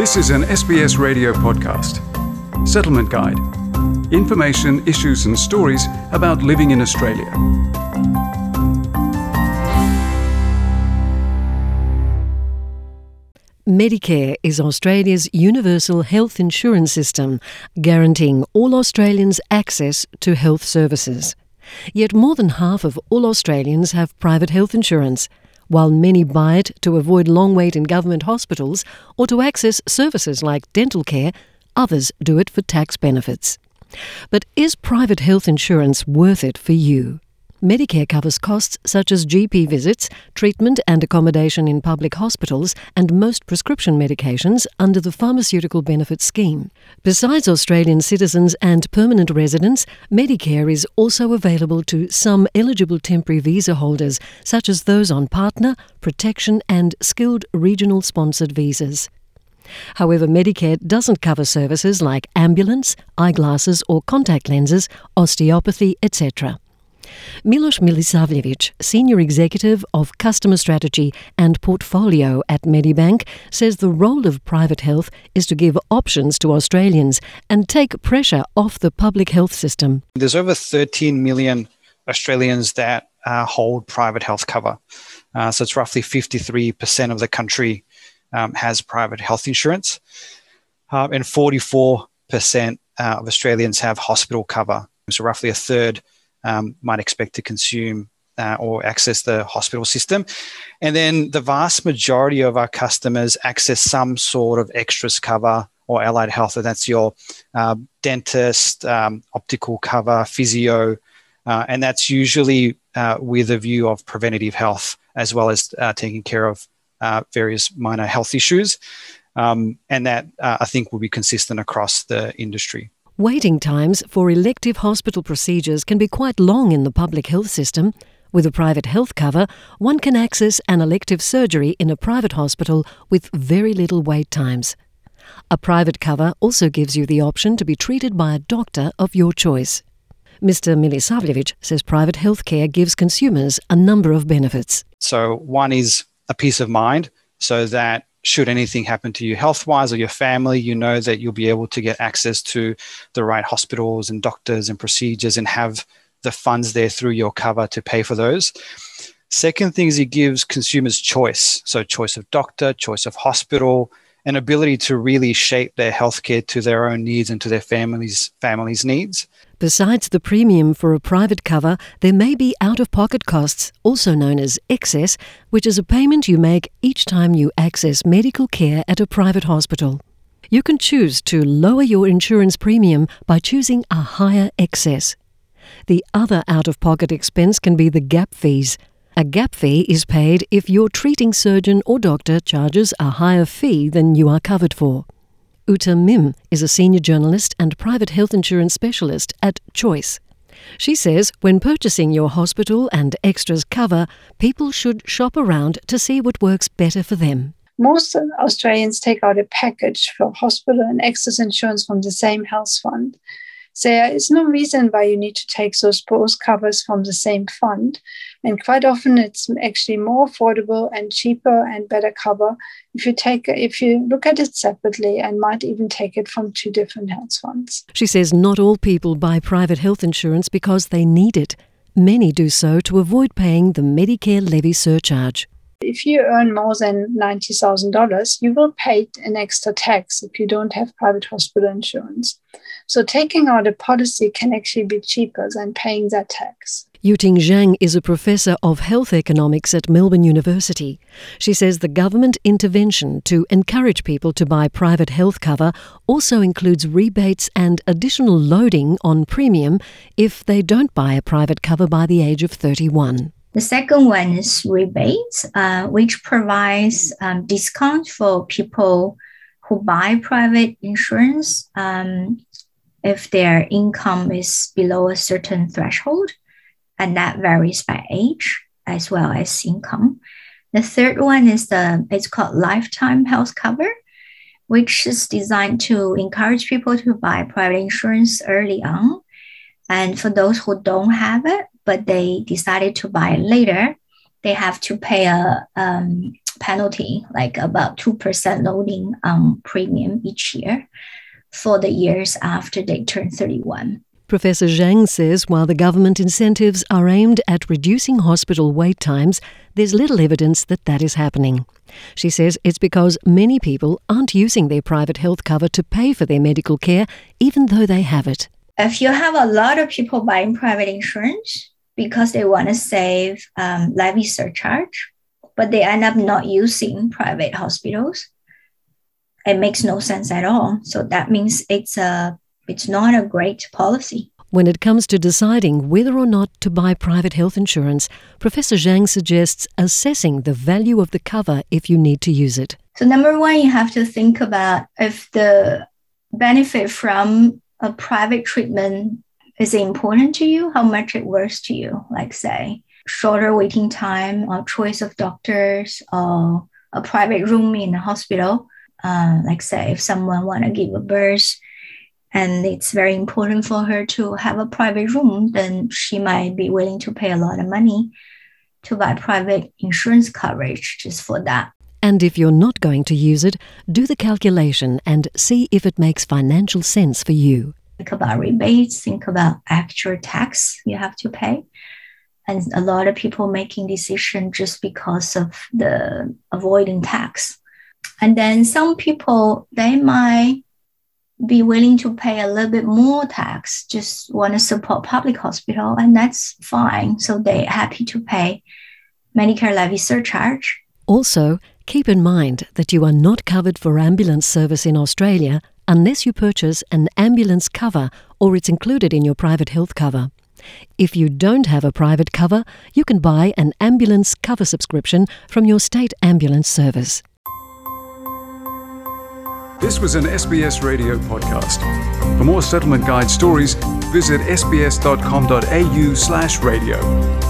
This is an SBS radio podcast. Settlement Guide. Information, issues, and stories about living in Australia. Medicare is Australia's universal health insurance system, guaranteeing all Australians access to health services. Yet more than half of all Australians have private health insurance, while many buy it to avoid long wait in government hospitals or to access services like dental care, others do it for tax benefits. But is private health insurance worth it for you? Medicare covers costs such as GP visits, treatment and accommodation in public hospitals, and most prescription medications under the Pharmaceutical Benefit Scheme. Besides Australian citizens and permanent residents, Medicare is also available to some eligible temporary visa holders, such as those on partner, protection, and skilled regional sponsored visas. However, Medicare doesn't cover services like ambulance, eyeglasses or contact lenses, osteopathy, etc. Milos Milisavljevic, Senior Executive of Customer Strategy and Portfolio at Medibank, says the role of private health is to give options to Australians and take pressure off the public health system. There's over 13 million Australians that uh, hold private health cover. Uh, so it's roughly 53% of the country um, has private health insurance, uh, and 44% uh, of Australians have hospital cover. So roughly a third um, might expect to consume uh, or access the hospital system. And then the vast majority of our customers access some sort of extras cover or allied health, and that's your uh, dentist, um, optical cover, physio, uh, and that's usually uh, with a view of preventative health as well as uh, taking care of uh, various minor health issues. Um, and that I think will be consistent across the industry. Waiting times for elective hospital procedures can be quite long in the public health system. With a private health cover, one can access an elective surgery in a private hospital with very little wait times. A private cover also gives you the option to be treated by a doctor of your choice. Mr. Milisavljevic says private healthcare gives consumers a number of benefits. So, one is a peace of mind so that should anything happen to you health wise or your family, you know that you'll be able to get access to the right hospitals and doctors and procedures and have the funds there through your cover to pay for those. Second thing is it gives consumers choice. So, choice of doctor, choice of hospital, an ability to really shape their healthcare to their own needs and to their families' families' needs. Besides the premium for a private cover, there may be out of pocket costs, also known as excess, which is a payment you make each time you access medical care at a private hospital. You can choose to lower your insurance premium by choosing a higher excess. The other out of pocket expense can be the gap fees. A gap fee is paid if your treating surgeon or doctor charges a higher fee than you are covered for. Uta Mihm is a senior journalist and private health insurance specialist at Choice. She says when purchasing your hospital and extras cover, people should shop around to see what works better for them. Most Australians take out a package for hospital and extras insurance from the same health fund. There is no reason why you need to take those both covers from the same fund. And quite often it's actually more affordable and cheaper and better cover if you take if you look at it separately and might even take it from two different health funds. She says not all people buy private health insurance because they need it. Many do so to avoid paying the Medicare levy surcharge. If you earn more than $90,000, you will pay an extra tax if you don't have private hospital insurance. So taking out a policy can actually be cheaper than paying that tax. Yuting Zhang is a professor of health economics at Melbourne University. She says the government intervention to encourage people to buy private health cover also includes rebates and additional loading on premium if they don't buy a private cover by the age of 31. The second one is rebates, uh, which provides um, discount for people who buy private insurance um, if their income is below a certain threshold, and that varies by age as well as income. The third one is the it's called lifetime health cover, which is designed to encourage people to buy private insurance early on. And for those who don't have it, but they decided to buy it later, they have to pay a, um, penalty, like about 2% loading on premium each year for the years after they turn 31. Professor Zhang says while the government incentives are aimed at reducing hospital wait times, there's little evidence that that is happening. She says it's because many people aren't using their private health cover to pay for their medical care, even though they have it. If you have a lot of people buying private insurance because they want to save um, levy surcharge, but they end up not using private hospitals, it makes no sense at all. So that means it's a it's not a great policy. When it comes to deciding whether or not to buy private health insurance, Professor Zhang suggests assessing the value of the cover if you need to use it. So, number one, you have to think about if the benefit from a private treatment is it important to you, how much it worth to you, like, say, shorter waiting time or choice of doctors or a private room in a hospital. Uh, like, say, if someone want to give a birth and it's very important for her to have a private room, then she might be willing to pay a lot of money to buy private insurance coverage just for that. And if you're not going to use it, do the calculation and see if it makes financial sense for you. Think about rebates, think about actual tax you have to pay. And a lot of people making decision just because of the avoiding tax. And then some people they might be willing to pay a little bit more tax, just want to support public hospital, and that's fine. So they're happy to pay Medicare levy surcharge. Also, keep in mind that you are not covered for ambulance service in Australia unless you purchase an ambulance cover or it's included in your private health cover. If you don't have a private cover, you can buy an ambulance cover subscription from your state ambulance service. This was an SBS radio podcast. For more settlement guide stories, visit sbs.com.au/radio.